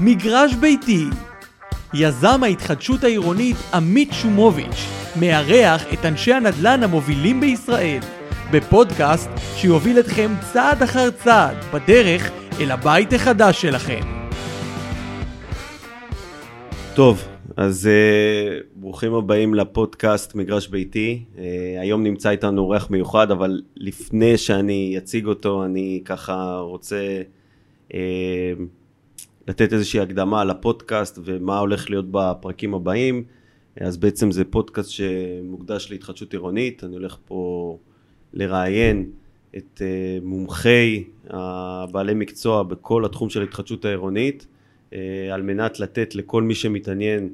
מגרש ביתי. יזם ההתחדשות העירונית עמית שומוביץ' מארח את אנשי הנדל"ן המובילים בישראל בפודקאסט שיוביל אתכם צעד אחר צעד בדרך אל הבית החדש שלכם. טוב, אז uh, ברוכים הבאים לפודקאסט מגרש ביתי. Uh, היום נמצא איתנו אורח מיוחד, אבל לפני שאני אציג אותו, אני ככה רוצה uh, לתת איזושהי הקדמה על הפודקאסט ומה הולך להיות בפרקים הבאים. אז בעצם זה פודקאסט שמוקדש להתחדשות עירונית. אני הולך פה לראיין את uh, מומחי הבעלי מקצוע בכל התחום של ההתחדשות העירונית, uh, על מנת לתת לכל מי שמתעניין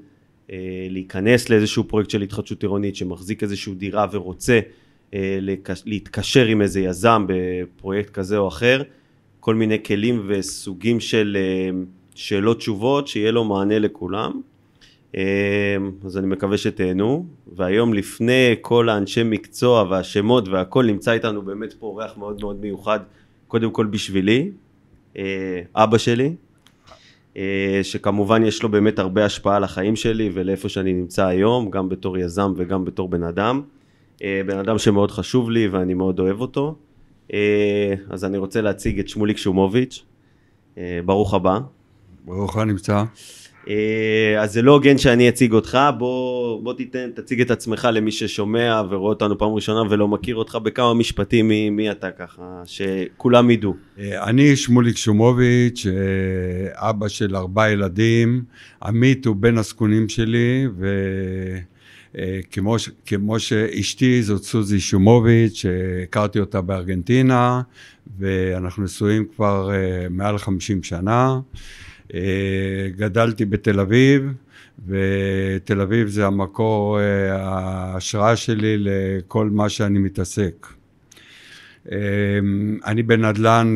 אה, להיכנס לאיזשהו פרויקט של התחדשות עירונית שמחזיק איזושהי דירה ורוצה אה, להתקשר עם איזה יזם בפרויקט כזה או אחר, כל מיני כלים וסוגים של אה, שאלות תשובות שיהיה לו מענה לכולם. אז אני מקווה שתהנו, והיום לפני כל האנשי מקצוע והשמות והכל נמצא איתנו באמת פה אורח מאוד מאוד מיוחד, קודם כל בשבילי, אבא שלי, אה, שכמובן יש לו באמת הרבה השפעה על החיים שלי ולאיפה שאני נמצא היום, גם בתור יזם וגם בתור בן אדם. אה, בן אדם שמאוד חשוב לי ואני מאוד אוהב אותו. אה, אז אני רוצה להציג את שמוליק שומוביץ', ברוך הבא. ברוך הנמצא. אה, אז זה לא הוגן שאני אציג אותך, בוא, בוא תיתן, תציג את עצמך למי ששומע ורואה אותנו פעם ראשונה ולא מכיר אותך בכמה משפטים מי, מי אתה ככה, שכולם ידעו. אה, אני שמוליק שומוביץ', אה, אבא של ארבעה ילדים, עמית הוא בן הזקונים שלי, וכמו כמו שאשתי זאת סוזי שומוביץ', שהכרתי אותה בארגנטינה, ואנחנו נשואים כבר מעל 50 שנה. אה, גדלתי בתל אביב, ותל אביב זה המקור אה, ההשראה שלי לכל מה שאני מתעסק. אה, אני בנדל"ן,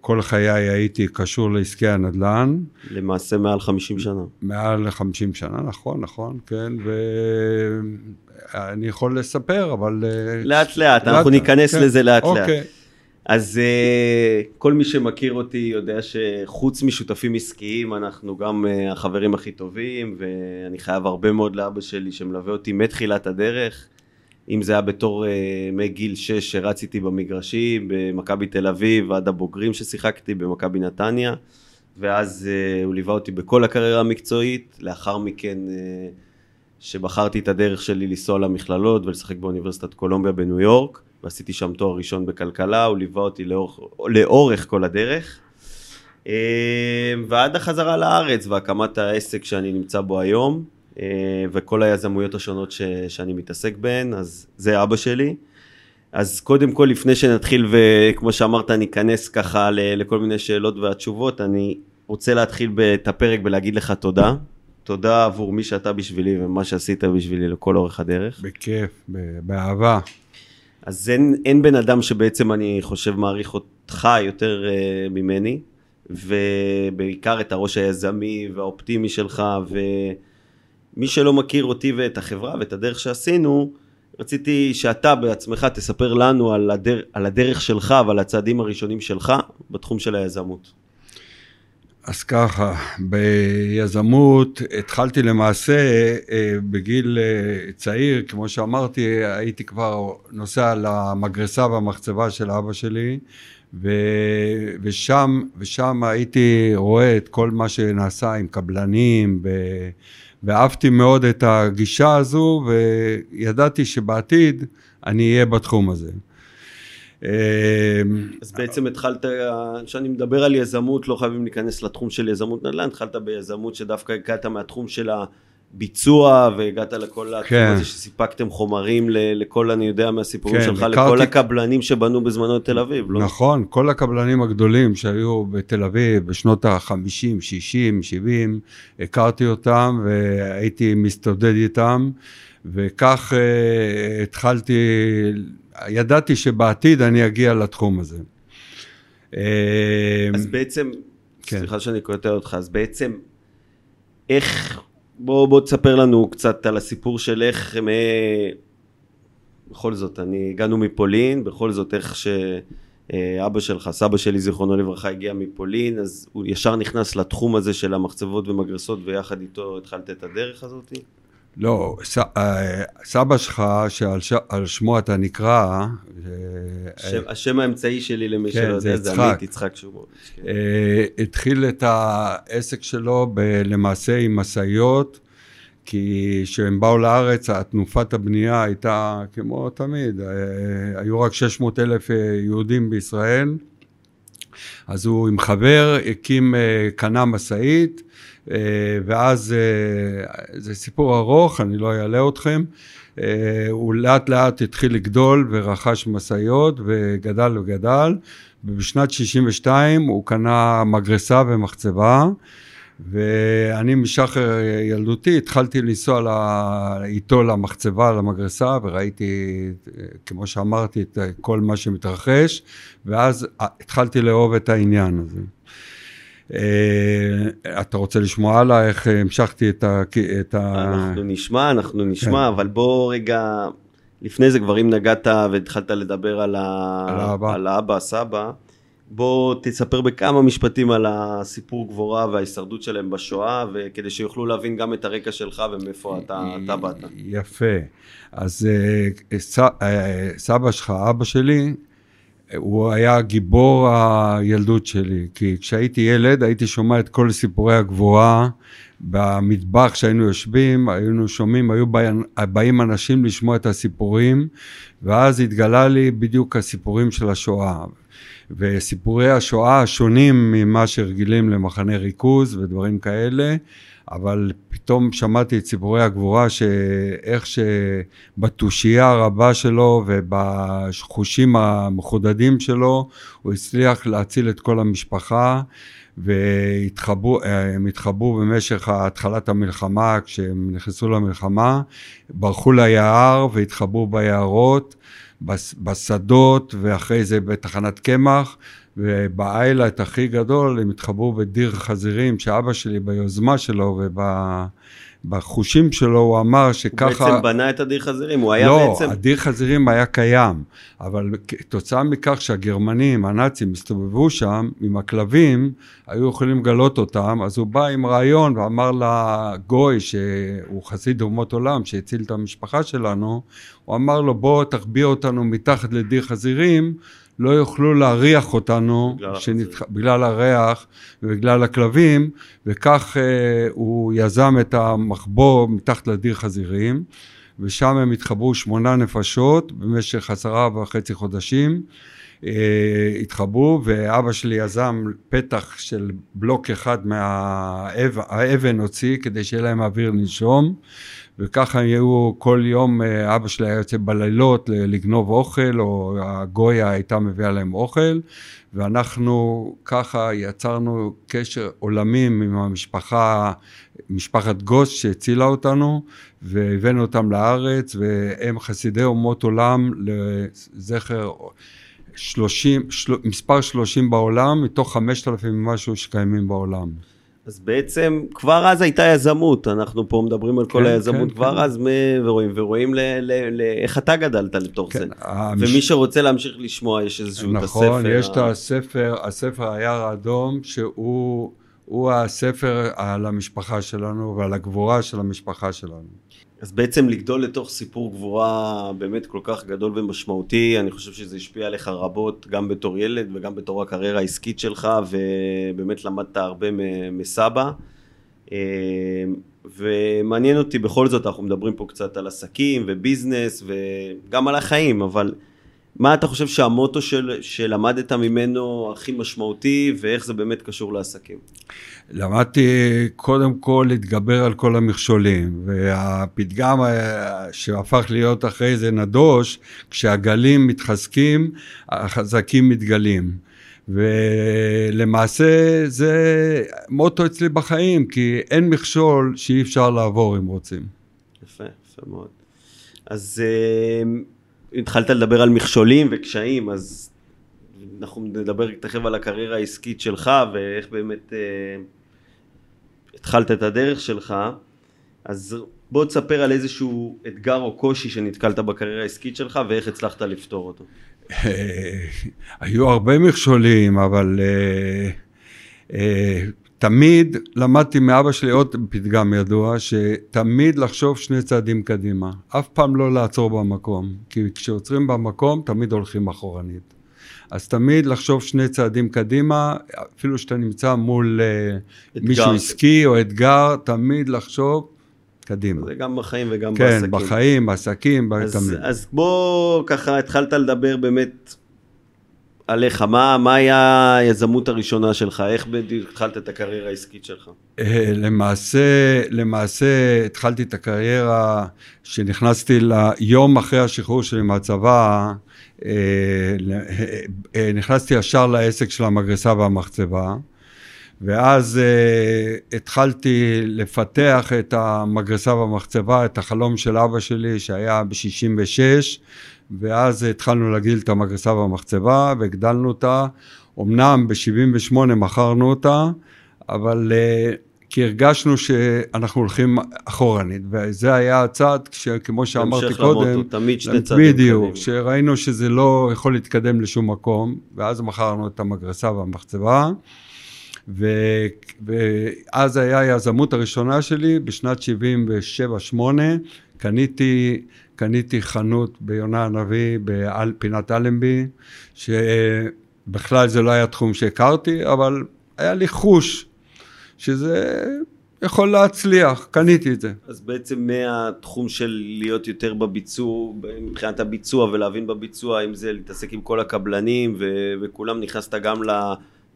כל חיי הייתי קשור לעסקי הנדל"ן. למעשה מעל 50 שנה. מעל 50 שנה, נכון, נכון, כן, ואני יכול לספר, אבל... לאט לאט, אנחנו ניכנס כן, לזה לאט לאט. אז uh, כל מי שמכיר אותי יודע שחוץ משותפים עסקיים אנחנו גם uh, החברים הכי טובים ואני חייב הרבה מאוד לאבא שלי שמלווה אותי מתחילת הדרך. אם זה היה בתור uh, מגיל 6 שרציתי במגרשים במכבי תל אביב ועד הבוגרים ששיחקתי במכבי נתניה. ואז הוא ליווה אותי בכל הקריירה המקצועית. לאחר מכן שבחרתי את הדרך שלי לנסוע למכללות ולשחק באוניברסיטת קולומביה בניו יורק ועשיתי שם תואר ראשון בכלכלה, הוא ליווה אותי לאורך, לאורך כל הדרך. אה, ועד החזרה לארץ והקמת העסק שאני נמצא בו היום, אה, וכל היזמויות השונות ש, שאני מתעסק בהן, אז זה אבא שלי. אז קודם כל, לפני שנתחיל, וכמו שאמרת, ניכנס ככה לכל מיני שאלות והתשובות, אני רוצה להתחיל את הפרק בלהגיד לך תודה. תודה עבור מי שאתה בשבילי ומה שעשית בשבילי לכל אורך הדרך. בכיף, באהבה. אז אין, אין בן אדם שבעצם אני חושב מעריך אותך יותר uh, ממני, ובעיקר את הראש היזמי והאופטימי שלך, ומי שלא מכיר אותי ואת החברה ואת הדרך שעשינו, רציתי שאתה בעצמך תספר לנו על, הדר, על הדרך שלך ועל הצעדים הראשונים שלך בתחום של היזמות. אז ככה, ביזמות התחלתי למעשה אה, בגיל אה, צעיר, כמו שאמרתי, הייתי כבר נוסע למגרסה והמחצבה של אבא שלי, ו, ושם, ושם הייתי רואה את כל מה שנעשה עם קבלנים, ו, ואהבתי מאוד את הגישה הזו, וידעתי שבעתיד אני אהיה בתחום הזה. אמ, אז בעצם התחלת, כשאני מדבר על יזמות, לא חייבים להיכנס לתחום של יזמות נדל"ן, התחלת ביזמות שדווקא הגעת מהתחום של הביצוע והגעת לכל כן. התחום הזה שסיפקתם חומרים לכל, אני יודע מהסיפורים כן, שלך, הכרתי... לכל הקבלנים שבנו בזמנו את תל אביב, לא? נכון, כל הקבלנים הגדולים שהיו בתל אביב בשנות ה-50, 60, 70, הכרתי אותם והייתי מסתודד איתם, וכך uh, התחלתי ידעתי שבעתיד אני אגיע לתחום הזה. אה, אז בעצם, כן. סליחה שאני קוטע אותך, אז בעצם איך, בוא, בוא תספר לנו קצת על הסיפור של איך, מ... בכל זאת, אני, הגענו מפולין, בכל זאת איך אה, אבא שלך, סבא שלי זיכרונו לברכה הגיע מפולין, אז הוא ישר נכנס לתחום הזה של המחצבות ומגרסות ויחד איתו התחלת את הדרך הזאת? לא, ס, אה, סבא שלך, שעל ש, שמו אתה נקרא, אה, השם, השם האמצעי שלי למי כן, שלא יודע, זה. עמית יצחק שומרוביץ'. כן. אה, התחיל את העסק שלו ב, למעשה עם משאיות, כי כשהם באו לארץ, תנופת הבנייה הייתה כמו תמיד, אה, היו רק 600 אלף אה, יהודים בישראל, אז הוא עם חבר הקים, אה, קנה משאית, אה, ואז אה, זה סיפור ארוך, אני לא אעלה אתכם. אה, הוא לאט לאט התחיל לגדול ורכש משאיות וגדל וגדל, ובשנת 62 הוא קנה מגרסה ומחצבה. ואני משחר ילדותי התחלתי לנסוע לה, איתו למחצבה, למגרסה, וראיתי, כמו שאמרתי, את כל מה שמתרחש, ואז התחלתי לאהוב את העניין הזה. אה, אתה רוצה לשמוע הלאה איך המשכתי את ה... את ה... אנחנו נשמע, אנחנו נשמע, כן. אבל בוא רגע, לפני זה כבר אם נגעת והתחלת לדבר על, ה... על האבא. על האבא, הסבא, בוא תספר בכמה משפטים על הסיפור גבורה וההישרדות שלהם בשואה, וכדי שיוכלו להבין גם את הרקע שלך ומאיפה אתה, אתה באת. יפה. אז אה, ס, אה, סבא שלך, אבא שלי, הוא היה גיבור הילדות שלי, כי כשהייתי ילד הייתי שומע את כל סיפורי הגבורה במטבח כשהיינו יושבים, היינו שומעים, היו באים, אנשים לשמוע את הסיפורים, ואז התגלה לי בדיוק הסיפורים של השואה. וסיפורי השואה השונים ממה שרגילים למחנה ריכוז ודברים כאלה, אבל פתאום שמעתי את סיפורי הגבורה, שאיך שבתושייה הרבה שלו ובחושים המחודדים שלו, הוא הצליח להציל את כל המשפחה. והתחברו, הם התחברו במשך התחלת המלחמה, כשהם נכנסו למלחמה, ברחו ליער והתחברו ביערות, בשדות ואחרי זה בתחנת קמח, ובאיילת הכי גדול הם התחברו בדיר חזירים, שאבא שלי ביוזמה שלו ובחושים שלו הוא אמר הוא שככה... בעצם בנה את הדיר חזירים, הוא היה לא, בעצם... הדיר חזירים היה קיים, אבל כתוצאה מכך שהגרמנים, הנאצים, הסתובבו שם עם הכלבים, היו יכולים לגלות אותם, אז הוא בא עם רעיון ואמר לגוי, שהוא חסיד אומות עולם, שהציל את המשפחה שלנו, הוא אמר לו, בוא תחביא אותנו מתחת לדיר חזירים, לא יוכלו להריח אותנו בגלל שנתח... בגלל הריח ובגלל הכלבים, וכך אה, הוא יזם את המחבוא מתחת לדיר חזירים, ושם הם התחברו שמונה נפשות במשך עשרה וחצי חודשים. אה, התחברו, ואבא שלי יזם פתח של בלוק אחד מהאבן הוציא כדי שיהיה להם אוויר לנשום. וככה היו כל יום, אה, אבא שלי היה יוצא בלילות לגנוב אוכל, או הגויה הייתה מביאה להם אוכל, ואנחנו ככה יצרנו קשר עולמים עם המשפחה, משפחת גוס שהצילה אותנו, והבאנו אותם לארץ, והם חסידי אומות עולם לזכר 30, של, מספר 30 בעולם, מתוך 5,000 ומשהו שקיימים בעולם. אז בעצם כבר אז הייתה יזמות, אנחנו פה מדברים על כל כן, היזמות כן, כבר כן. אז, מ- ורואים, ורואים ל- ל- ל- איך אתה גדלת לתוך זה. כן, המש- ומי שרוצה להמשיך לשמוע, יש איזשהו את הספר. נכון, יש את ה- הספר, הספר היער האדום, שהוא הוא הספר על המשפחה שלנו ועל הגבורה של המשפחה שלנו. אז בעצם לגדול לתוך סיפור גבורה באמת כל כך גדול ומשמעותי, אני חושב שזה השפיע עליך רבות, גם בתור ילד וגם בתור הקריירה העסקית שלך, ובאמת למדת הרבה מסבא. אה, ומעניין אותי, בכל זאת, אנחנו מדברים פה קצת על עסקים וביזנס וגם על החיים, אבל מה אתה חושב שהמוטו של, שלמדת ממנו הכי משמעותי, ואיך זה באמת קשור לעסקים? למדתי קודם כל להתגבר על כל המכשולים, והפתגם אה, שהפך להיות אחרי זה נדוש, כשהגלים מתחזקים, החזקים מתגלים. ולמעשה זה מוטו אצלי בחיים, כי אין מכשול שאי אפשר לעבור אם רוצים. יפה, יפה מאוד. אז אה, התחלת לדבר על מכשולים וקשיים, אז אנחנו נדבר תכף על הקריירה העסקית שלך ואיך באמת אה, התחלת את הדרך שלך. אז בוא תספר על איזשהו אתגר או קושי שנתקלת בקריירה העסקית שלך ואיך הצלחת לפתור אותו. היו הרבה מכשולים, אבל אה, אה, תמיד למדתי מאבא שלי עוד פתגם ידוע, שתמיד לחשוב שני צעדים קדימה. אף פעם לא לעצור במקום, כי כשעוצרים במקום תמיד הולכים אחורנית. אז תמיד לחשוב שני צעדים קדימה, אפילו שאתה נמצא מול אה, אתגר. מישהו עסקי או אתגר, תמיד לחשוב קדימה. זה גם בחיים וגם כן, בעסקים. בחיים, בעסקים, אז, תמיד. אז בוא ככה התחלת לדבר באמת עליך, מה, מה היה היזמות הראשונה שלך? איך התחלת את הקריירה העסקית שלך? אה, למעשה, למעשה התחלתי את הקריירה שנכנסתי ליום אחרי השחרור שלי מהצבא, אה, אה, נכנסתי ישר לעסק של המגרסה והמחצבה, ואז התחלתי לפתח את המגרסה והמחצבה, את החלום של אבא שלי שהיה ב-66, ואז התחלנו להגדיל את המגרסה והמחצבה והגדלנו אותה. אמנם ב-78 מכרנו אותה, אבל uh, כי הרגשנו שאנחנו הולכים אחורנית, וזה היה הצעד, כמו שאמרתי קודם, תמיד שני צעדים בדיוק, קדימה. שראינו שזה לא יכול להתקדם לשום מקום, ואז מכרנו את המגרסה והמחצבה, ו, ואז היה היזמות הראשונה שלי, בשנת 77-8, קניתי, קניתי חנות ביונה הנביא, בעל פינת אלנבי, שבכלל זה לא היה תחום שהכרתי, אבל היה לי חוש שזה יכול להצליח, קניתי את זה. אז בעצם מהתחום של להיות יותר בביצוע, מבחינת הביצוע ולהבין בביצוע, אם זה להתעסק עם כל הקבלנים ו- וכולם, נכנסת גם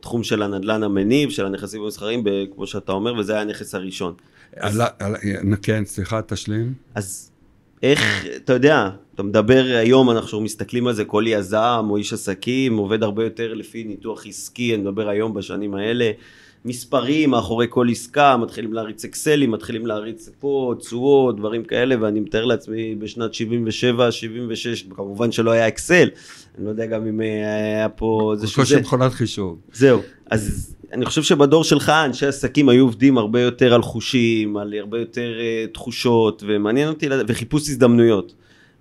לתחום של הנדלן המניב, של הנכסים המסחריים, ב- כמו שאתה אומר, וזה היה הנכס הראשון. אז- על, על, כן, סליחה, תשלים. אז איך, אתה יודע, אתה מדבר היום, אנחנו מסתכלים על זה, כל יזם או איש עסקים עובד הרבה יותר לפי ניתוח עסקי, אני מדבר היום בשנים האלה, מספרים מאחורי כל עסקה, מתחילים להריץ אקסלים, מתחילים להריץ פה, תשואות, דברים כאלה, ואני מתאר לעצמי בשנת 77, 76, כמובן שלא היה אקסל, אני לא יודע גם אם אה, היה פה איזשהו בקושי זה. מכונת חישוב. זהו, אז אני חושב שבדור שלך אנשי עסקים היו עובדים הרבה יותר על חושים, על הרבה יותר uh, תחושות, ומעניין אותי, וחיפוש הזדמנויות.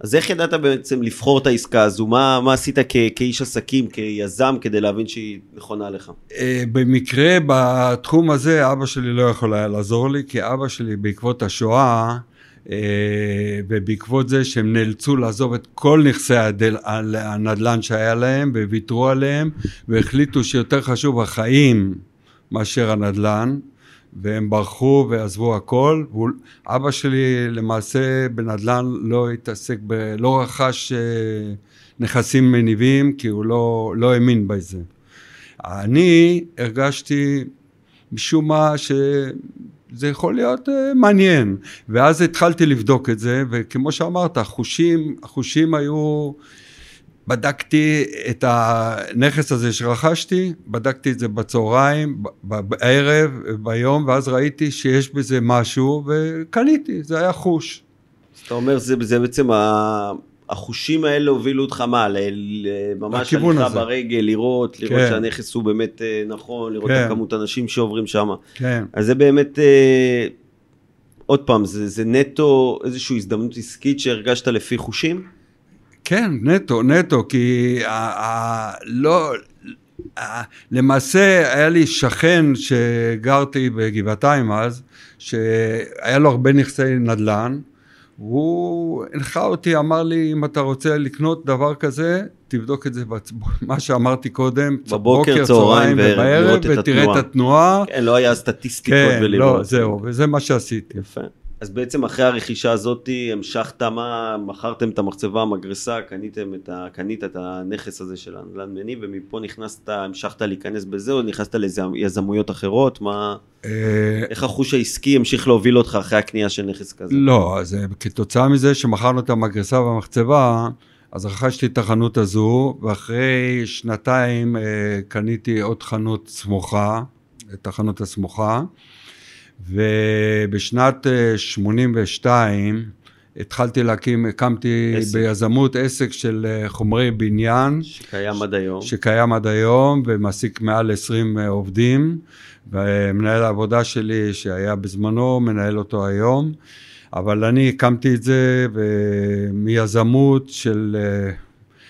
אז איך ידעת בעצם לבחור את העסקה הזו? מה, מה עשית כ, כאיש עסקים, כיזם, כדי להבין שהיא נכונה לך? אה, במקרה בתחום הזה אבא שלי לא יכול היה לעזור לי, כי אבא שלי בעקבות השואה אה, ובעקבות זה שהם נאלצו לעזוב את כל נכסי הדל, הנדל"ן שהיה להם וויתרו עליהם והחליטו שיותר חשוב החיים מאשר הנדל"ן והם ברחו ועזבו הכל. והוא, אבא שלי למעשה בנדל"ן לא התעסק, ב, לא רכש אה, נכסים מניבים כי הוא לא, לא האמין בזה. אני הרגשתי משום מה שזה יכול להיות uh, מעניין, ואז התחלתי לבדוק את זה, וכמו שאמרת, החושים, החושים היו, בדקתי את הנכס הזה שרכשתי, בדקתי את זה בצהריים, בערב, ביום, ואז ראיתי שיש בזה משהו, וקניתי, זה היה חוש. אז אתה אומר, זה, זה בעצם ה... החושים האלה הובילו אותך מה? ממש הליכה הזה. ברגל, לראות, לראות כן. שהנכס הוא באמת אה, נכון, לראות כן. את הכמות האנשים שעוברים שם. כן. אז זה באמת, אה, עוד פעם, זה, זה נטו איזושהי הזדמנות עסקית שהרגשת לפי חושים? כן, נטו, נטו, כי ה, ה, לא, ה, למעשה היה לי שכן שגרתי בגבעתיים אז, שהיה לו הרבה נכסי נדל"ן, הוא הנחה אותי, אמר לי, אם אתה רוצה לקנות דבר כזה, תבדוק את זה, בצ... מה שאמרתי קודם, בבוקר, צהריים ובערב, ותראה. את התנועה. כן, לא היה סטטיסטיקות כן, ולראות. לא, זהו, וזה מה שעשיתי. יפה. אז בעצם אחרי הרכישה הזאת המשכת מה, מכרתם את המחצבה, המגרסה, קניתם את ה, קנית את הנכס הזה של הנדל"ן מניב, ומפה נכנסת, המשכת להיכנס בזה, או נכנסת ליזמויות אחרות? מה, אה, איך החוש העסקי המשיך להוביל אותך אחרי הקנייה של נכס כזה? לא, אז אה, כתוצאה מזה שמכרנו את המגרסה והמחצבה, אז רכשתי את החנות הזו, ואחרי שנתיים אה, קניתי עוד חנות סמוכה, את החנות הסמוכה, ובשנת אה, 82 התחלתי להקים, הקמתי עסק. ביזמות עסק של אה, חומרי בניין, שקיים עד היום. שקיים עד היום ומעסיק מעל 20 עובדים ומנהל העבודה שלי שהיה בזמנו מנהל אותו היום אבל אני הקמתי את זה מיזמות של אה,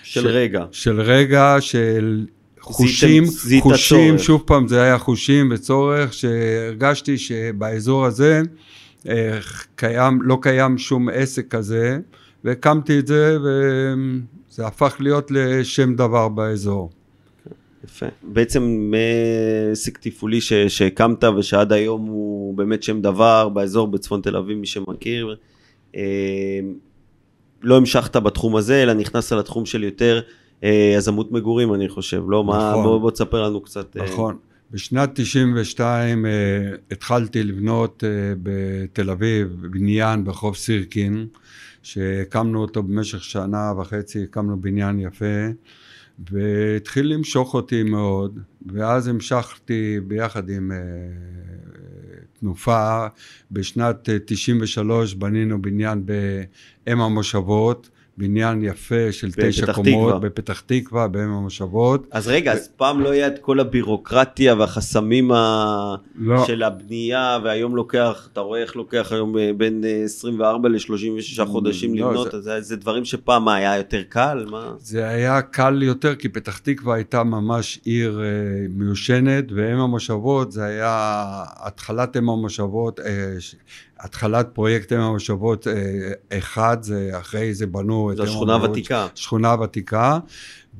של רגע. של רגע, של חושים, זיהית חושים, צורך. שוב פעם זה היה חושים וצורך, שהרגשתי שבאזור הזה אה, קיים, לא קיים שום עסק כזה, והקמתי את זה, וזה הפך להיות לשם דבר באזור. יפה. בעצם מעסק תפעולי ש- שהקמת ושעד היום הוא באמת שם דבר באזור בצפון תל אביב, מי שמכיר. אה, לא המשכת בתחום הזה, אלא נכנסת לתחום של יותר אה, יזמות מגורים, אני חושב. לא, מה, נכון. בוא, בוא תספר לנו קצת. אה, נכון. בשנת 92 אה, התחלתי לבנות אה, בתל אביב בניין ברחוב סירקין, שהקמנו אותו במשך שנה וחצי, הקמנו בניין יפה, והתחיל למשוך אותי מאוד, ואז המשכתי ביחד עם אה, תנופה. בשנת אה, 93 בנינו בניין באם המושבות, בניין יפה של תשע תקווה. קומות בפתח תקווה, באם המושבות. אז רגע, אז פעם לא היה את כל הבירוקרטיה והחסמים ה... לא. של הבנייה, והיום לוקח, אתה רואה איך לוקח היום אה, בין אה, 24 ל-36 חודשים לא, לבנות, זה- אז זה, זה דברים שפעם היה יותר קל? מה? זה היה קל יותר, כי פתח תקווה הייתה ממש עיר אה, מיושנת, ואם המושבות זה היה התחלת אם המושבות, אה, התחלת פרויקט אם המושבות אה, אחד, זה אחרי זה בנו את זו המושבות, הוותיקה. שכונה ותיקה,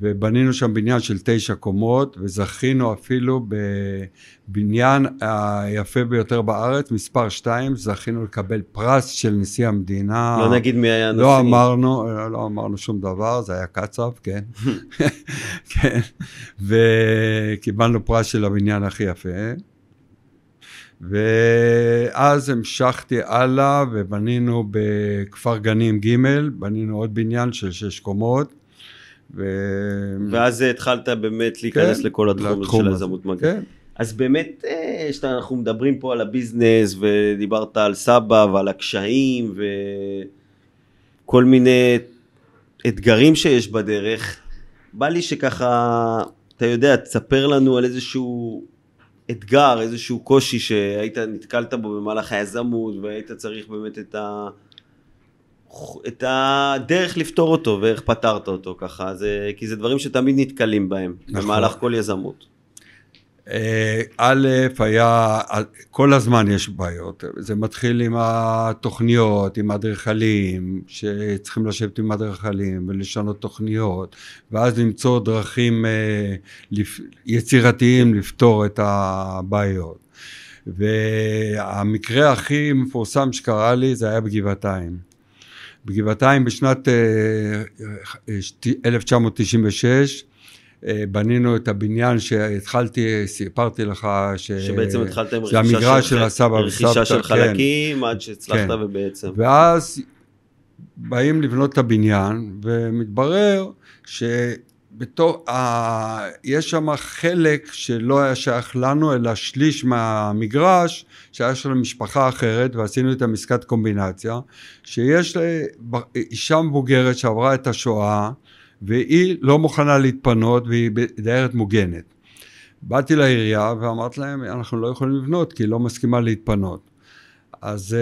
ובנינו שם בניין של תשע קומות, וזכינו אפילו בבניין היפה ביותר בארץ, מספר שתיים, זכינו לקבל פרס של נשיא המדינה. לא נגיד מי היה הנשיא. לא אמרנו, לא, לא אמרנו שום דבר, זה היה קצב, כן. כן. וקיבלנו פרס של הבניין הכי יפה. ואז המשכתי הלאה ובנינו בכפר גנים ג', בנינו עוד בניין של שש קומות. ו... ואז התחלת באמת להיכנס כן, לכל התחום הזה של. היזמות מגן. כן, אז באמת, אה, שאנחנו מדברים פה על הביזנס, ודיברת על סבא ועל הקשיים, וכל מיני אתגרים שיש בדרך, בא לי שככה, אתה יודע, תספר לנו על איזשהו אתגר, איזשהו קושי שהיית, נתקלת בו במהלך היזמות, והיית צריך באמת את ה... את הדרך לפתור אותו ואיך פתרת אותו ככה, זה, כי זה דברים שתמיד נתקלים בהם נכון. במהלך כל יזמות. אה, א', היה, כל הזמן יש בעיות, זה מתחיל עם התוכניות, עם האדריכלים, שצריכים לשבת עם אדריכלים ולשנות תוכניות, ואז למצוא דרכים אה, יצירתיים לפתור את הבעיות. והמקרה הכי מפורסם שקרה לי זה היה בגבעתיים. בגבעתיים בשנת אה, אה, 1996 אה, בנינו את הבניין שהתחלתי, סיפרתי לך ש... שבעצם התחלת עם רכישה המגרש של, של הסבא רכישה וסבתא, של כן. חלקים עד שהצלחת כן. ובעצם. ואז באים לבנות את הבניין, ומתברר שבתור, ה... יש שם חלק שלא היה שייך לנו, אלא שליש מהמגרש שהיה של משפחה אחרת, ועשינו את המסקת קומבינציה, שיש אישה מבוגרת שעברה את השואה, והיא לא מוכנה להתפנות, והיא דיירת מוגנת. באתי לעירייה ואמרתי להם, אנחנו לא יכולים לבנות כי היא לא מסכימה להתפנות. אז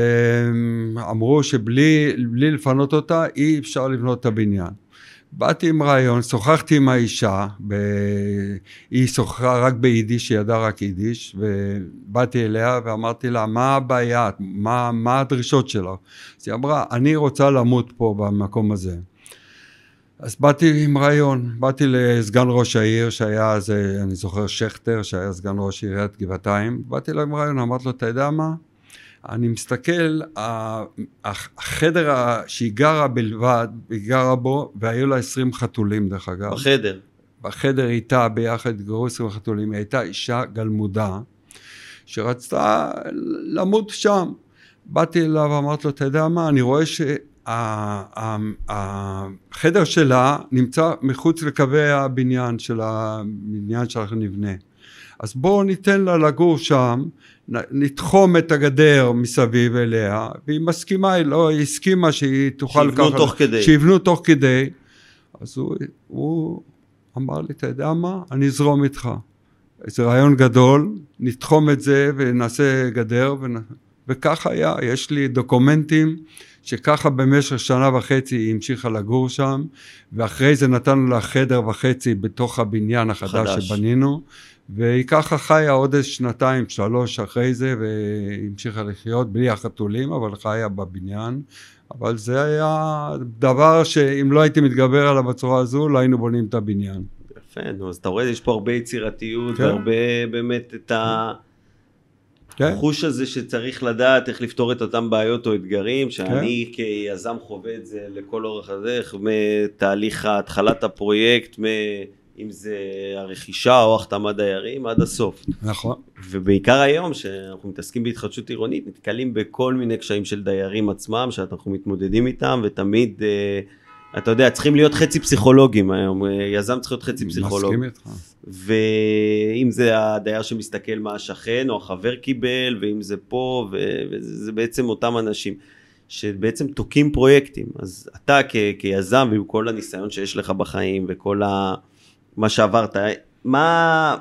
הם אמרו שבלי בלי לפנות אותה אי אפשר לבנות את הבניין. באתי עם רעיון, שוחחתי עם האישה, ב... היא שוחחה רק ביידיש, היא ידעה רק יידיש, ובאתי אליה ואמרתי לה, מה הבעיה, מה, מה הדרישות שלך? אז היא אמרה, אני רוצה למות פה במקום הזה. אז באתי עם רעיון, באתי לסגן ראש העיר שהיה אז, אני זוכר שכטר, שהיה סגן ראש עיריית גבעתיים, באתי אליו עם רעיון, אמרתי לו, אתה יודע מה? אני מסתכל, החדר שהיא גרה בלבד, היא גרה בו, והיו לה 20 חתולים דרך אגב. בחדר. בחדר איתה ביחד התגוררו 20 חתולים, היא הייתה אישה גלמודה, שרצתה למות שם. באתי אליו ואמרתי לו, אתה יודע מה, אני רואה שהחדר שלה נמצא מחוץ לקווי הבניין של הבניין שאנחנו נבנה. אז בואו ניתן לה לגור שם, נתחום את הגדר מסביב אליה, והיא מסכימה, היא לא, היא הסכימה שהיא תוכל שיבנו תוך כדי. שיבנו תוך כדי. אז הוא, הוא אמר לי, אתה יודע מה, אני אזרום איתך. זה רעיון גדול, נתחום את זה ונעשה גדר ונ... וכך היה, יש לי דוקומנטים שככה במשך שנה וחצי היא המשיכה לגור שם, ואחרי זה נתנו לה חדר וחצי בתוך הבניין החדש חדש. שבנינו, והיא ככה חיה עוד איזה שנתיים, שלוש אחרי זה, והיא המשיכה לחיות בלי החתולים, אבל חיה בבניין. אבל זה היה דבר שאם לא הייתי מתגבר עליו בצורה הזו, לא היינו בונים את הבניין. יפה, נו, אז אתה רואה, יש פה הרבה יצירתיות, כן. והרבה באמת את כן? החוש הזה שצריך לדעת איך לפתור את אותם בעיות או אתגרים, שאני כיזם חווה את זה לכל אורך הדרך, מתהליך התחלת הפרויקט, מ... אם זה הרכישה או החתמת דיירים, עד הסוף. נכון. ובעיקר היום, שאנחנו מתעסקים בהתחדשות עירונית, נתקלים בכל מיני קשיים של דיירים עצמם, שאנחנו מתמודדים איתם, ותמיד, אה, אתה יודע, צריכים להיות חצי פסיכולוגים היום, אה, יזם צריך להיות חצי פסיכולוג. מסכים איתך. ואם זה הדייר שמסתכל מה השכן או החבר קיבל, ואם זה פה, ו- וזה זה בעצם אותם אנשים שבעצם תוקעים פרויקטים. אז אתה כ- כיזם, ועם כל הניסיון שיש לך בחיים, וכל ה- מה שעברת, מה...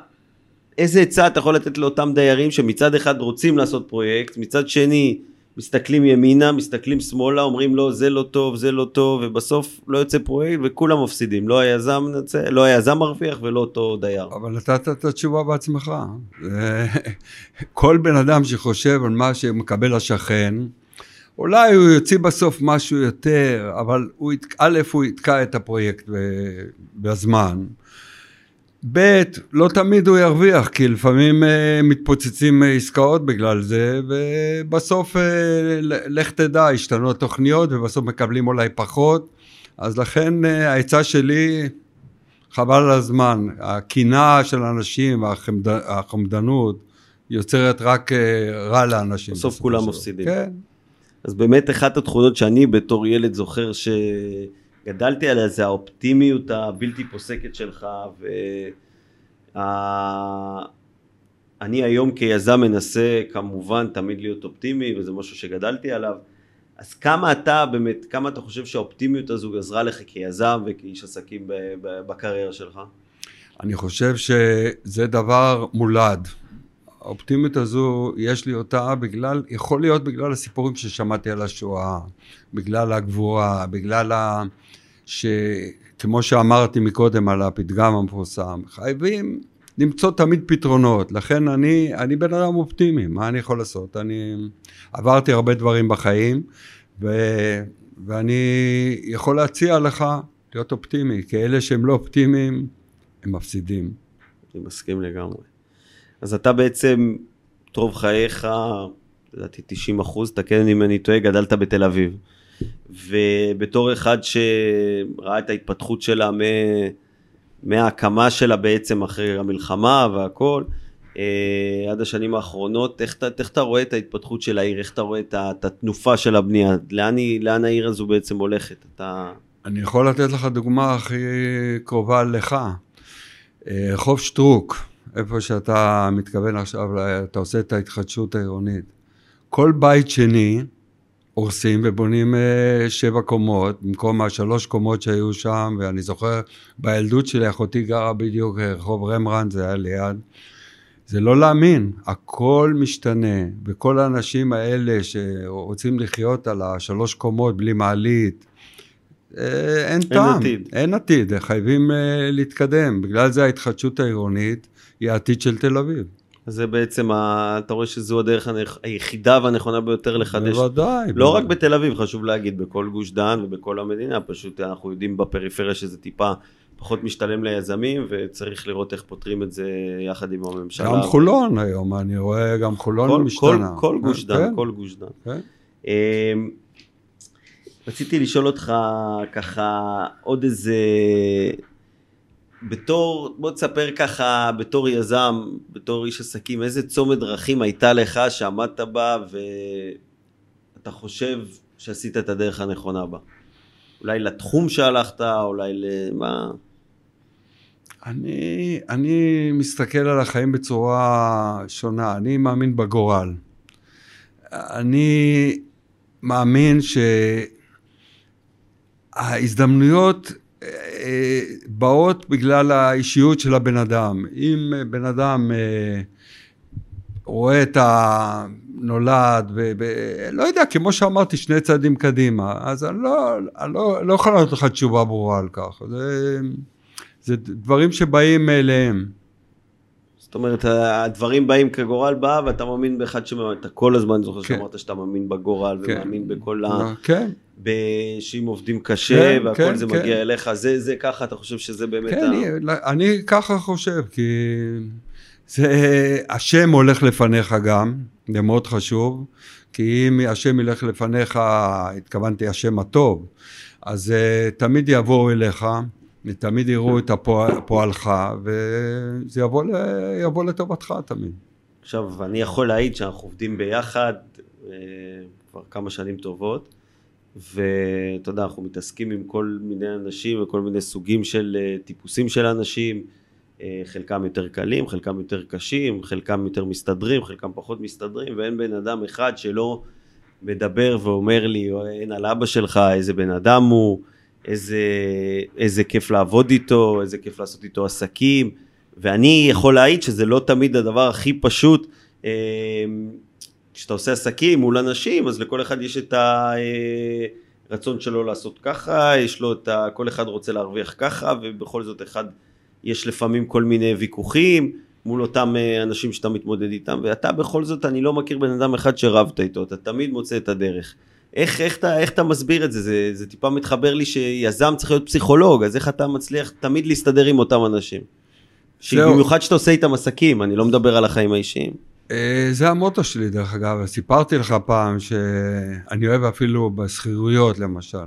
איזה עצה אתה יכול לתת לאותם דיירים שמצד אחד רוצים לעשות פרויקט, מצד שני מסתכלים ימינה, מסתכלים שמאלה, אומרים לא, זה לא טוב, זה לא טוב, ובסוף לא יוצא פרויקט וכולם מפסידים. לא היזם, לא היזם מרוויח ולא אותו דייר. אבל נתת את התשובה בעצמך. כל בן אדם שחושב על מה שמקבל השכן, אולי הוא יוציא בסוף משהו יותר, אבל הוא, א', הוא יתקע את הפרויקט בזמן. ב', לא תמיד הוא ירוויח, כי לפעמים אה, מתפוצצים אה, עסקאות בגלל זה, ובסוף, אה, לך תדע, השתנו התוכניות, ובסוף מקבלים אולי פחות. אז לכן אה, העצה שלי, חבל על הזמן. הקנאה של האנשים והחמדנות יוצרת רק אה, רע לאנשים. בסוף בסופו כולם. מפסידים. כן. אז באמת אחת התכונות שאני בתור ילד זוכר שגדלתי עליה זה האופטימיות הבלתי פוסקת שלך ואני היום כיזם מנסה כמובן תמיד להיות אופטימי וזה משהו שגדלתי עליו אז כמה אתה באמת, כמה אתה חושב שהאופטימיות הזו עזרה לך כיזם וכאיש עסקים בקריירה שלך? אני חושב שזה דבר מולד. האופטימיות הזו, יש לי אותה בגלל, יכול להיות בגלל הסיפורים ששמעתי על השואה, בגלל הגבורה, בגלל ה... ש... כמו שאמרתי מקודם על הפתגם המפורסם, חייבים למצוא תמיד פתרונות. לכן אני, אני בן אדם אופטימי, מה אני יכול לעשות? אני עברתי הרבה דברים בחיים, ו... ואני יכול להציע לך להיות אופטימי, כי אלה שהם לא אופטימיים, הם מפסידים. אני מסכים לגמרי. אז אתה בעצם, טוב חייך, לדעתי 90 אחוז, תקן אם אני טועה, גדלת בתל אביב. ובתור אחד שראה את ההתפתחות שלה מ... מההקמה שלה בעצם אחרי המלחמה והכל, אה, עד השנים האחרונות, איך, אתה- איך אתה רואה את ההתפתחות של העיר, איך אתה רואה את, את התנופה של הבנייה, לאן, היא, לאן העיר הזו בעצם הולכת? אתה... אני יכול לתת לך דוגמה הכי קרובה לך. אה, רחוב שטרוק, איפה שאתה מתכוון עכשיו, אתה עושה את ההתחדשות העירונית. כל בית שני הורסים ובונים אה, שבע קומות, במקום השלוש קומות שהיו שם, ואני זוכר בילדות שלי, אחותי גרה בדיוק רחוב רמברנד, זה היה ליד. זה לא להאמין, הכל משתנה, וכל האנשים האלה שרוצים לחיות על השלוש קומות בלי מעלית, אה, אין טעם, עתיד. אין עתיד, חייבים אה, להתקדם, בגלל זה ההתחדשות העירונית היא העתיד של תל אביב. זה בעצם, ה... אתה רואה שזו הדרך הנכ... היחידה והנכונה ביותר לחדש. בוודאי. לא בוודאי. רק בתל אביב, חשוב להגיד, בכל גוש דן ובכל המדינה, פשוט אנחנו יודעים בפריפריה שזה טיפה פחות משתלם ליזמים, וצריך לראות איך פותרים את זה יחד עם הממשלה. גם חולון היום, אני רואה גם חולון כל, כל, משתנה. כל גוש דן, כן, כל גוש דן. כן. אמ, רציתי לשאול אותך ככה עוד איזה, בתור, בוא תספר ככה, בתור יזם, בתור איש עסקים, איזה צומת דרכים הייתה לך שעמדת בה ואתה חושב שעשית את הדרך הנכונה בה? אולי לתחום שהלכת, אולי למה? אני, אני מסתכל על החיים בצורה שונה, אני מאמין בגורל. אני מאמין שההזדמנויות באות בגלל האישיות של הבן אדם. אם בן אדם אה, רואה את הנולד, ו, ו, לא יודע, כמו שאמרתי, שני צעדים קדימה, אז אני לא, אני לא, לא יכול לענות לך תשובה ברורה על כך. זה, זה דברים שבאים מאליהם. זאת אומרת, הדברים באים כגורל בא, ואתה מאמין באחד שאתה כל הזמן זוכר כן. שאמרת שאתה מאמין בגורל, כן. ומאמין בכל ה... כן, שאם עובדים קשה, כן, והכל כן, זה כן. מגיע אליך, זה, זה ככה, אתה חושב שזה באמת כן, ה... אני, אני ככה חושב, כי זה, השם הולך לפניך גם, זה מאוד חשוב, כי אם השם ילך לפניך, התכוונתי השם הטוב, אז uh, תמיד יבואו אליך, ותמיד יראו את הפועל, פועלך, וזה יבוא, ל, יבוא לטובתך תמיד. עכשיו, אני יכול להעיד שאנחנו עובדים ביחד אה, כבר כמה שנים טובות, ואתה יודע, אנחנו מתעסקים עם כל מיני אנשים וכל מיני סוגים של אה, טיפוסים של אנשים, אה, חלקם יותר קלים, חלקם יותר קשים, חלקם יותר מסתדרים, חלקם פחות מסתדרים, ואין בן אדם אחד שלא מדבר ואומר לי, אין על אבא שלך, איזה בן אדם הוא, איזה, איזה כיף לעבוד איתו, איזה כיף לעשות איתו עסקים. ואני יכול להעיד שזה לא תמיד הדבר הכי פשוט. אה, כשאתה עושה עסקים מול אנשים, אז לכל אחד יש את הרצון שלו לעשות ככה, יש לו את ה... כל אחד רוצה להרוויח ככה, ובכל זאת אחד, יש לפעמים כל מיני ויכוחים מול אותם אה, אנשים שאתה מתמודד איתם, ואתה בכל זאת, אני לא מכיר בן אדם אחד שרבת איתו, אתה תמיד מוצא את הדרך. איך, איך, אתה, איך אתה מסביר את זה? זה? זה טיפה מתחבר לי שיזם צריך להיות פסיכולוג, אז איך אתה מצליח תמיד להסתדר עם אותם אנשים? במיוחד שאתה עושה איתם עסקים, אני לא מדבר על החיים האישיים. אה, זה המוטו שלי דרך אגב, סיפרתי לך פעם שאני אוהב אפילו בשכירויות למשל.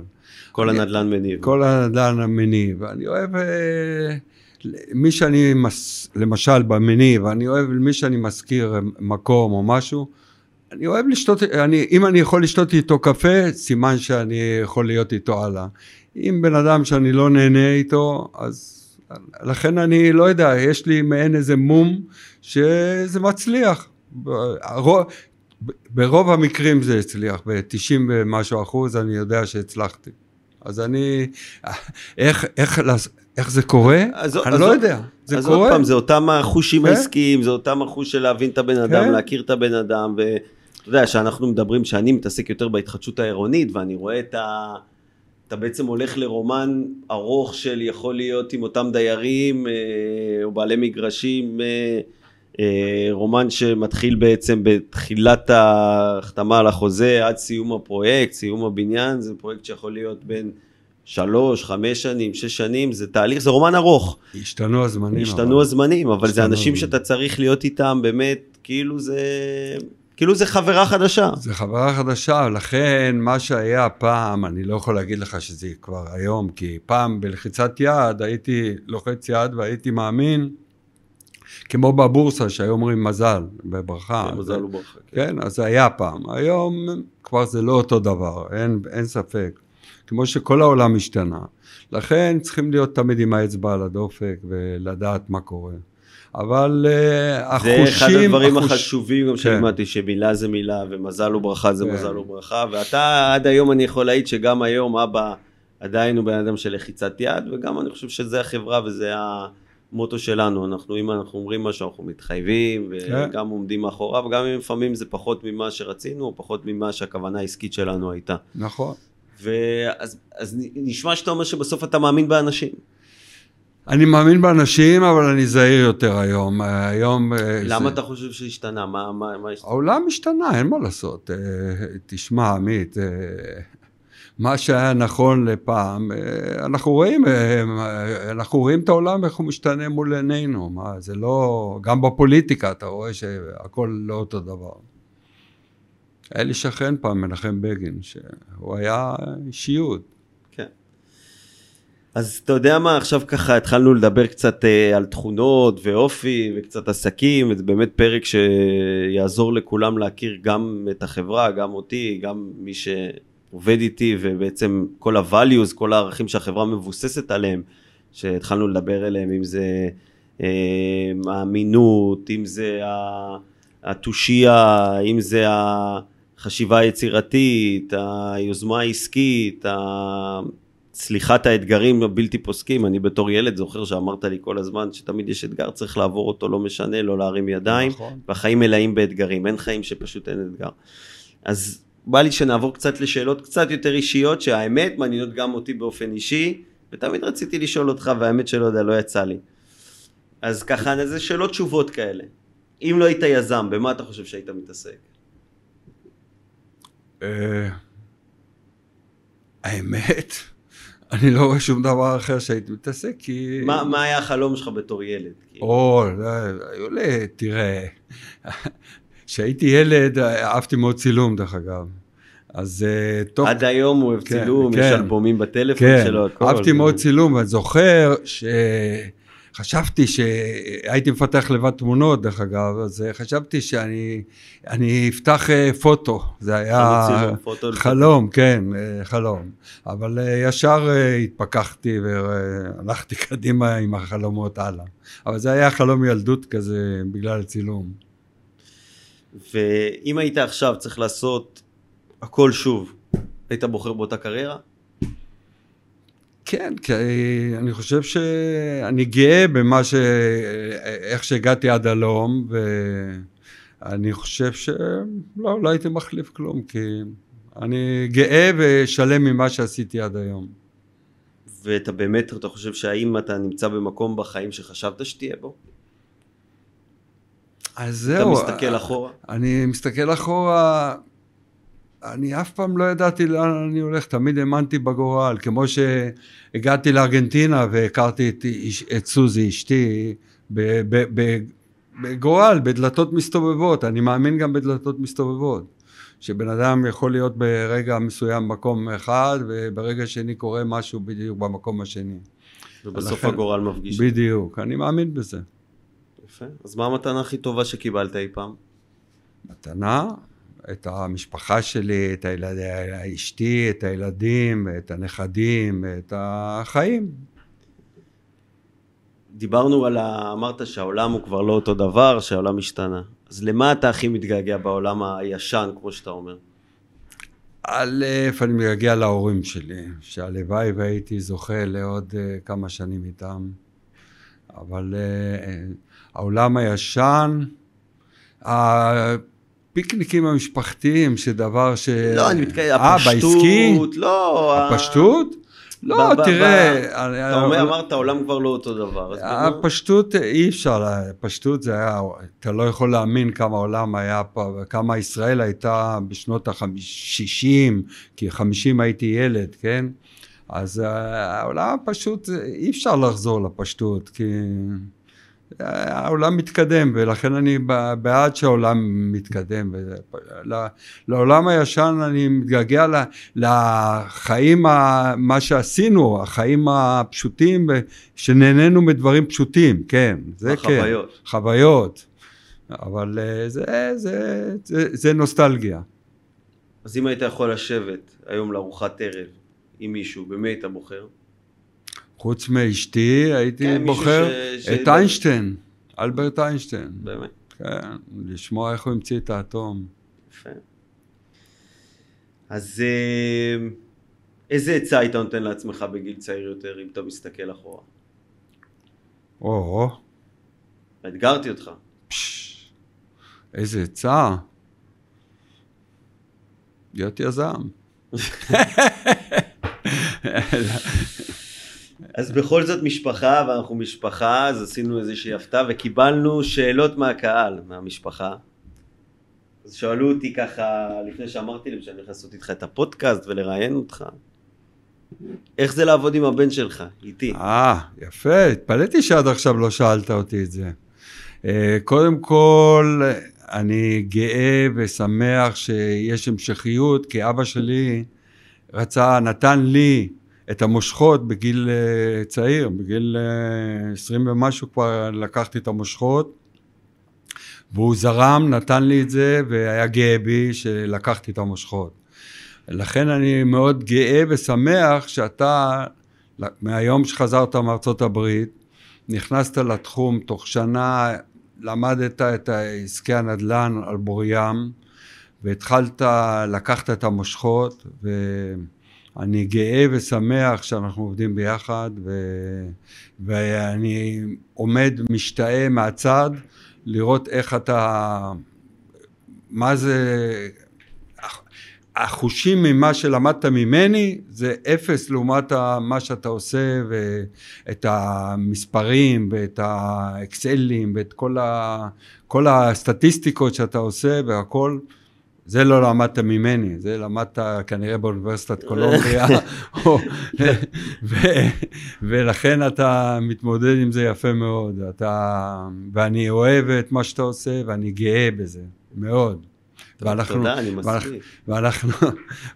כל אני- הנדל"ן מניב. כל הנדל"ן המניב, אני אוהב אה, מי שאני, מס, למשל במניב, אני אוהב מי שאני משכיר מקום או משהו, אני אוהב לשתות, אני, אם אני יכול לשתות איתו קפה, סימן שאני יכול להיות איתו הלאה. אם בן אדם שאני לא נהנה איתו, אז לכן אני לא יודע, יש לי מעין איזה מום שזה מצליח. ברוב, המקרים זה הצליח, ב-90 ומשהו אחוז אני יודע שהצלחתי. אז אני, איך, איך, איך זה קורה? אז- אני אז לא יודע, זה אז קורה. עוד פעם, זה אותם החושים כן. העסקיים, זה אותם החוש של להבין את הבן אדם, כן. להכיר את הבן אדם, ואתה יודע, שאנחנו מדברים, שאני מתעסק יותר בהתחדשות העירונית, ואני רואה את ה... אתה בעצם הולך לרומן ארוך של יכול להיות עם אותם דיירים אה, או בעלי מגרשים, אה, אה, רומן שמתחיל בעצם בתחילת ההחתמה על החוזה עד סיום הפרויקט, סיום הבניין, זה פרויקט שיכול להיות בין שלוש, חמש שנים, שש שנים, זה תהליך, זה רומן ארוך. השתנו הזמנים. השתנו אבל. הזמנים, אבל זה אנשים. שאתה צריך להיות איתם באמת, כאילו זה... כאילו זה חברה חדשה. זה חברה חדשה, לכן מה שהיה פעם, אני לא יכול להגיד לך שזה כבר היום, כי פעם בלחיצת יד הייתי לוחץ יד והייתי מאמין, כמו בבורסה שהיו אומרים מזל, בברכה. מזל וברכה. כן. כן, אז זה היה פעם. היום כבר זה לא אותו דבר, אין, אין ספק. כמו שכל העולם השתנה. לכן צריכים להיות תמיד עם האצבע על הדופק ולדעת מה קורה. אבל uh, זה החושים... אחד הדברים החוש- החשובים גם כן. שלימדתי, שמילה זה מילה ומזל וברכה זה כן. מזל וברכה, ואתה עד היום אני יכול להעיד שגם היום אבא עדיין הוא בן אדם של לחיצת יד, וגם אני חושב שזה החברה וזה המוטו שלנו, אנחנו אם אנחנו אומרים משהו אנחנו מתחייבים, כן. וגם עומדים מאחוריו, גם אם לפעמים זה פחות ממה שרצינו, או פחות ממה שהכוונה העסקית שלנו הייתה. נכון. ואז אז נשמע שאתה אומר שבסוף אתה מאמין באנשים. אני מאמין באנשים, אבל אני זהיר יותר היום. אה, היום... אה, למה זה... אתה חושב שהשתנה? מה, מה, מה השתנה? העולם השתנה, אין מה לעשות. אה, תשמע, עמית, מה שהיה נכון לפעם, אנחנו רואים, אנחנו רואים את העולם איך הוא משתנה מול עינינו. מה, זה לא... גם בפוליטיקה אתה רואה שהכל לא אותו דבר. היה לי שכן פעם, מנחם בגין, שהוא היה אישיות. אז אתה יודע מה, עכשיו ככה התחלנו לדבר קצת אה, על תכונות ואופי וקצת עסקים, וזה באמת פרק שיעזור לכולם להכיר גם את החברה, גם אותי, גם מי שעובד איתי, ובעצם כל ה-values, כל הערכים שהחברה מבוססת עליהם, שהתחלנו לדבר עליהם, אם זה אה, האמינות, אם זה התושייה, אם זה החשיבה היצירתית, היוזמה העסקית, ה... צליחת האתגרים הבלתי פוסקים, אני בתור ילד זוכר שאמרת לי כל הזמן שתמיד יש אתגר, צריך לעבור אותו, לא משנה, לא להרים ידיים, נכון. והחיים מלאים באתגרים, אין חיים שפשוט אין אתגר. אז בא לי שנעבור קצת לשאלות קצת יותר אישיות, שהאמת מעניינות גם אותי באופן אישי, ותמיד רציתי לשאול אותך, והאמת שלא יודע, לא יצא לי. אז ככה, זה שאלות תשובות כאלה. אם לא היית יזם, במה אתה חושב שהיית מתעסק? אה, האמת, אני לא רואה שום דבר אחר שהייתי מתעסק, כי... מה, מה היה החלום שלך בתור ילד? כאילו? או, לא, היו לי, תראה, כשהייתי ילד, אהבתי מאוד צילום, דרך אגב. אז אה, תוך... עד היום הוא אוהב כן, צילום, יש כן. אלבומים בטלפון כן, שלו, הכל. אהבתי מאוד צילום, ואני זוכר שחשבתי שהייתי מפתח לבד תמונות, דרך אגב, אז אה, חשבתי שאני אני אפתח אה, פוטו, זה היה חלום כן, אה, חלום. אבל ישר התפכחתי והלכתי קדימה עם החלומות הלאה. אבל זה היה חלום ילדות כזה, בגלל הצילום. ואם היית עכשיו צריך לעשות הכל שוב, היית בוחר באותה קריירה? כן, כי אני חושב שאני גאה במה ש... איך שהגעתי עד הלום, ואני חושב שלא, לא הייתי מחליף כלום, כי אני גאה ושלם ממה שעשיתי עד היום. ואתה באמת, אתה חושב שהאם אתה נמצא במקום בחיים שחשבת שתהיה בו? אז אתה זהו. מסתכל אחורה? אני מסתכל אחורה, אני אף פעם לא ידעתי לאן אני הולך, תמיד האמנתי בגורל, כמו שהגעתי לארגנטינה והכרתי את, את סוזי אשתי בגורל, בדלתות מסתובבות, אני מאמין גם בדלתות מסתובבות. שבן אדם יכול להיות ברגע מסוים במקום אחד, וברגע שני קורה משהו בדיוק במקום השני. ובסוף לכן- הגורל מפגיש. בדיוק, אני מאמין בזה. יפה. אז מה המתנה הכי טובה שקיבלת אי פעם? מתנה, את המשפחה שלי, את הילד... אשתי, את הילדים, את הנכדים, את החיים. דיברנו על ה... אמרת שהעולם הוא כבר לא אותו דבר, שהעולם השתנה. אז למה אתה הכי מתגעגע בעולם הישן, כמו שאתה אומר? א', אני מתגעגע להורים שלי, שהלוואי והייתי זוכה לעוד אה, כמה שנים איתם. אבל אה, העולם הישן, הפיקניקים המשפחתיים, שדבר ש... לא, אני מתכוון, אה, בעסקי? הפשטות, לא... הפשטות? לא, תראה... ב- אני- אתה אומר, אמרת, העולם כבר לא אותו דבר. הפשטות אי אפשר, הפשטות זה היה, אתה לא יכול להאמין כמה העולם היה פה, כמה ישראל הייתה בשנות ה-60, כי 50 הייתי ילד, כן? אז אה, העולם פשוט, אי אפשר לחזור לפשטות, כי אה, העולם מתקדם, ולכן אני בעד שהעולם מתקדם. לעולם הישן אני מתגעגע לחיים, מה שעשינו, החיים הפשוטים, שנהנינו מדברים פשוטים, כן, זה כן. החוויות. חוויות. אבל אה, זה, זה, זה, זה נוסטלגיה. אז אם היית יכול לשבת היום לארוחת ערב עם מישהו, במי היית בוחר? חוץ מאשתי, הייתי כן, בוחר ש- את ש- איינשטיין, אלברט איינשטיין. באמת, כן, לשמוע איך הוא המציא את האטום. יפה. אז אה, איזה עצה היית נותן לעצמך בגיל צעיר יותר, אם אתה מסתכל אחורה? או, אתגרתי אותך. פש, איזה עצה. להיות יזם. אז בכל זאת משפחה, ואנחנו משפחה, אז עשינו איזושהי הפתעה וקיבלנו שאלות מהקהל, מהמשפחה. אז שאלו אותי ככה, לפני שאמרתי להם שאני הולך לעשות איתך את הפודקאסט ולראיין אותך, איך זה לעבוד עם הבן שלך, איתי? אה, יפה, התפלאתי שעד עכשיו לא שאלת אותי את זה. אה, קודם כל, אני גאה ושמח שיש המשכיות, כי אבא שלי רצה, נתן לי את המושכות בגיל אה, צעיר, בגיל אה, 20 ומשהו כבר לקחתי את המושכות, והוא זרם, נתן לי את זה, והיה גאה בי שלקחתי את המושכות. לכן אני מאוד גאה ושמח שאתה, מהיום שחזרת מארצות הברית, נכנסת לתחום תוך שנה, למדת את עסקי הנדל"ן על בוריים, והתחלת, לקחת את המושכות, אני גאה ושמח שאנחנו עובדים ביחד, ו... ואני עומד משתאה מהצד, לראות איך אתה, מה זה, החושים ממה שלמדת ממני זה אפס לעומת מה שאתה עושה ואת המספרים ואת האקסלים ואת כל, ה, כל הסטטיסטיקות שאתה עושה והכל זה לא למדת ממני, זה למדת כנראה באוניברסיטת קולומביה, ו, ולכן אתה מתמודד עם זה יפה מאוד, אתה, ואני אוהב את מה שאתה עושה ואני גאה בזה, מאוד. טוב, ואנחנו, תודה, אני מסכים. ואנחנו,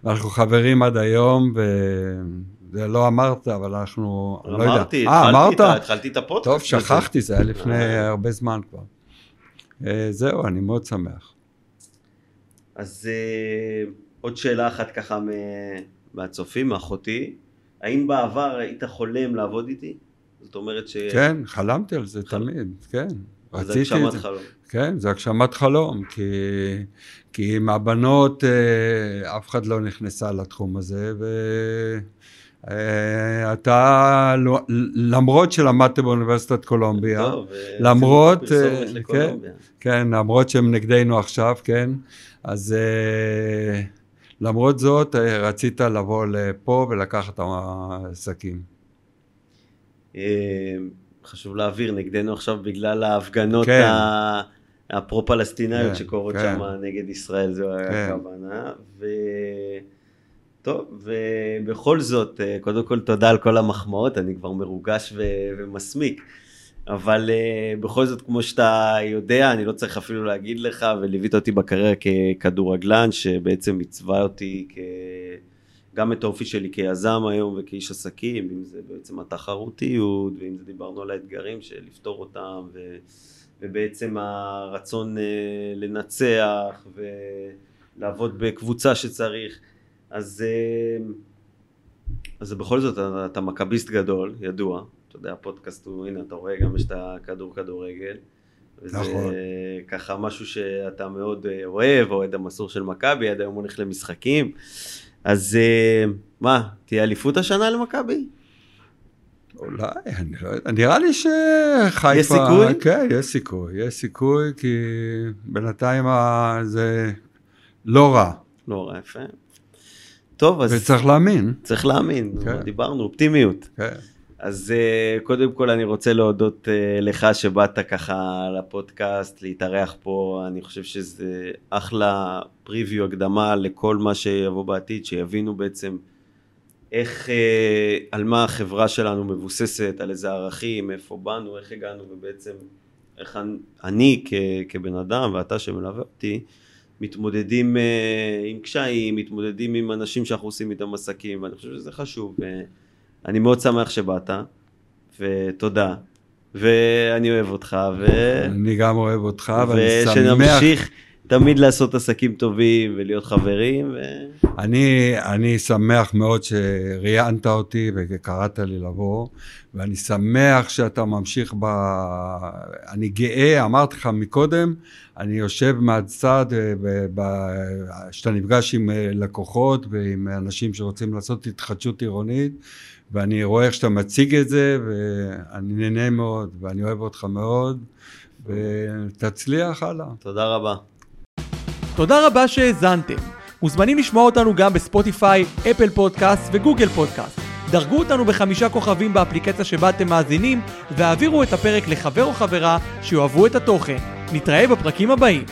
ואנחנו חברים עד היום, וזה לא אמרת, אבל אנחנו, לא יודע. אמרתי, אה, אמרת? התחלתי את הפודקאסט. טוב, שכחתי, זה היה לפני אה. הרבה זמן כבר. אה, זהו, אני מאוד שמח. אז uh, עוד שאלה אחת ככה מהצופים, מאחותי, האם בעבר היית חולם לעבוד איתי? זאת אומרת ש... כן, חלמתי על זה חל... תמיד, כן. רציתי את זה. הגשמת חלום. כן, זה הגשמת חלום, כי, כי עם הבנות אה, אף אחד לא נכנסה לתחום הזה, ואתה, לא, למרות שלמדת באוניברסיטת קולומביה, טוב, למרות, כן, כן, למרות שהם נגדנו עכשיו, כן, אז uh, למרות זאת uh, רצית לבוא לפה ולקחת את העסקים. אה, חשוב להעביר, נגדנו עכשיו בגלל ההפגנות כן. הפרו-פלסטיניות כן, שקורות כן. שם נגד ישראל, זו כן. הכוונה. ו... טוב, ובכל זאת, קודם כל תודה על כל המחמאות, אני כבר מרוגש ו... ומסמיק. אבל uh, בכל זאת, כמו שאתה יודע, אני לא צריך אפילו להגיד לך, וליווית אותי בקריירה ככדורגלן, שבעצם עיצבה אותי כ... גם את האופי שלי כיזם היום וכאיש עסקים, אם זה בעצם התחרותיות, ואם זה דיברנו על האתגרים של לפתור אותם, ו... ובעצם הרצון uh, לנצח ולעבוד בקבוצה שצריך. אז, uh, אז בכל זאת, אתה, אתה מכביסט גדול, ידוע, אתה יודע, הפודקאסט הוא, הנה, אתה רואה, גם יש את הכדור כדורגל. וזה נכון. ככה משהו שאתה מאוד אה, אוהב, אוהד המסור של מכבי, עד היום הולך למשחקים. אז אה, מה, תהיה אליפות השנה למכבי? אולי, אני לא יודע, נראה לי שחיפה... יש סיכוי? כן, יש סיכוי, יש סיכוי, כי בינתיים זה לא רע. לא רע, יפה. טוב, אז... וצריך להאמין. צריך להאמין, כן. דיברנו, אופטימיות. כן. אז uh, קודם כל אני רוצה להודות uh, לך שבאת ככה לפודקאסט, להתארח פה, אני חושב שזה אחלה פריוויו, הקדמה לכל מה שיבוא בעתיד, שיבינו בעצם איך, uh, על מה החברה שלנו מבוססת, על איזה ערכים, איפה באנו, איך הגענו ובעצם איך אני כ, כבן אדם ואתה שמלווה אותי, מתמודדים uh, עם קשיים, מתמודדים עם אנשים שאנחנו עושים איתם עסקים, ואני חושב שזה חשוב. Uh, אני מאוד שמח שבאת, ותודה. ואני אוהב אותך, ו... אני גם אוהב אותך, ואני שמח... ושנמשיך תמיד לעשות עסקים טובים ולהיות חברים. ו... אני, אני שמח מאוד שראיינת אותי וקראת לי לבוא, ואני שמח שאתה ממשיך ב... אני גאה, אמרתי לך מקודם, אני יושב מהצד, כשאתה נפגש עם לקוחות ועם אנשים שרוצים לעשות התחדשות עירונית, ואני רואה איך שאתה מציג את זה, ואני נהנה מאוד, ואני אוהב אותך מאוד, ותצליח הלאה. תודה רבה. תודה רבה שהאזנתם. מוזמנים לשמוע אותנו גם בספוטיפיי, אפל פודקאסט וגוגל פודקאסט. דרגו אותנו בחמישה כוכבים באפליקציה שבה אתם מאזינים, והעבירו את הפרק לחבר או חברה שיאהבו את התוכן. נתראה בפרקים הבאים.